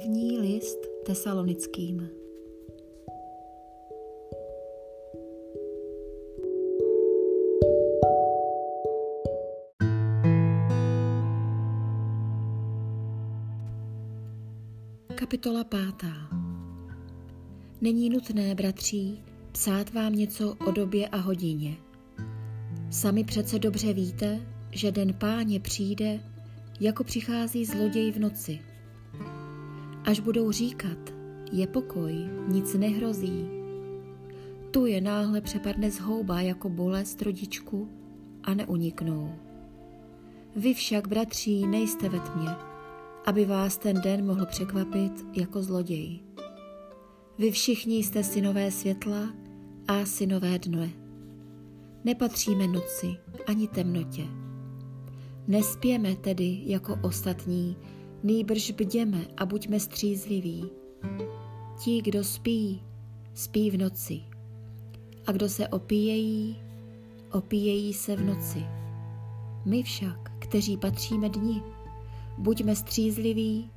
První list tesalonickým. Kapitola pátá. Není nutné, bratří, psát vám něco o době a hodině. Sami přece dobře víte, že den páně přijde, jako přichází zloděj v noci. Až budou říkat, je pokoj, nic nehrozí. Tu je náhle přepadne zhouba jako bolest rodičku a neuniknou. Vy však, bratří, nejste ve tmě, aby vás ten den mohl překvapit jako zloděj. Vy všichni jste synové světla a synové dne. Nepatříme noci ani temnotě. Nespěme tedy jako ostatní, nýbrž bděme a buďme střízliví. Ti, kdo spí, spí v noci. A kdo se opíjejí, opíjejí se v noci. My však, kteří patříme dni, buďme střízliví,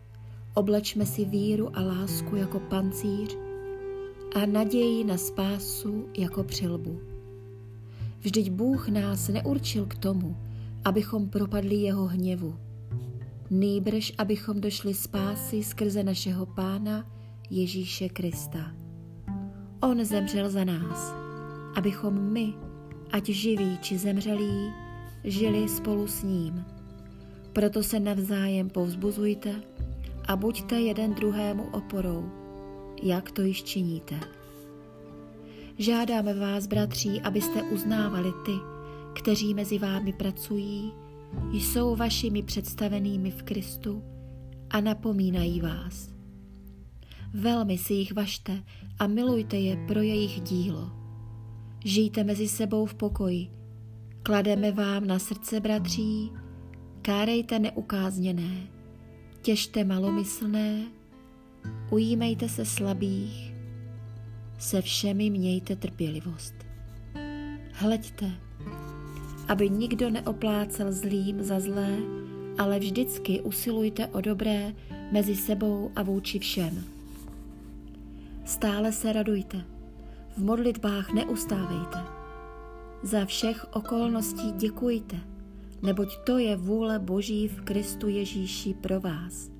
oblečme si víru a lásku jako pancíř a naději na spásu jako přilbu. Vždyť Bůh nás neurčil k tomu, abychom propadli jeho hněvu. Nýbrž, abychom došli spásy skrze našeho Pána Ježíše Krista. On zemřel za nás, abychom my, ať živí či zemřelí, žili spolu s ním. Proto se navzájem povzbuzujte a buďte jeden druhému oporou, jak to již činíte. Žádáme vás, bratří, abyste uznávali ty, kteří mezi vámi pracují, jsou vašimi představenými v Kristu a napomínají vás. Velmi si jich vašte a milujte je pro jejich dílo. Žijte mezi sebou v pokoji. Klademe vám na srdce, bratří, kárejte neukázněné, těžte malomyslné, ujímejte se slabých, se všemi mějte trpělivost. Hleďte, aby nikdo neoplácel zlým za zlé, ale vždycky usilujte o dobré mezi sebou a vůči všem. Stále se radujte, v modlitbách neustávejte. Za všech okolností děkujte, neboť to je vůle Boží v Kristu Ježíši pro vás.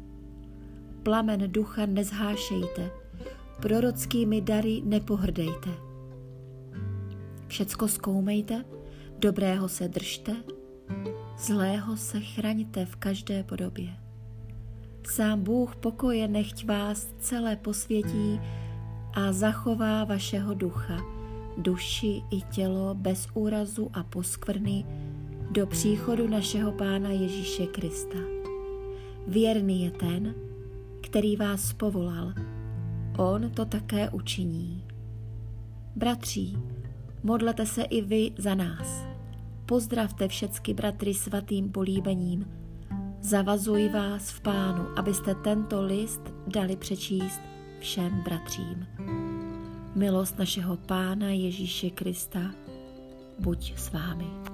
Plamen ducha nezhášejte, prorockými dary nepohrdejte. Všecko zkoumejte, Dobrého se držte, zlého se chraňte v každé podobě. Sám Bůh pokoje nechť vás celé posvětí a zachová vašeho ducha, duši i tělo bez úrazu a poskvrny do příchodu našeho Pána Ježíše Krista. Věrný je ten, který vás povolal. On to také učiní. Bratří, modlete se i vy za nás Pozdravte všecky bratry svatým políbením. Zavazuji vás v pánu, abyste tento list dali přečíst všem bratřím. Milost našeho pána Ježíše Krista buď s vámi.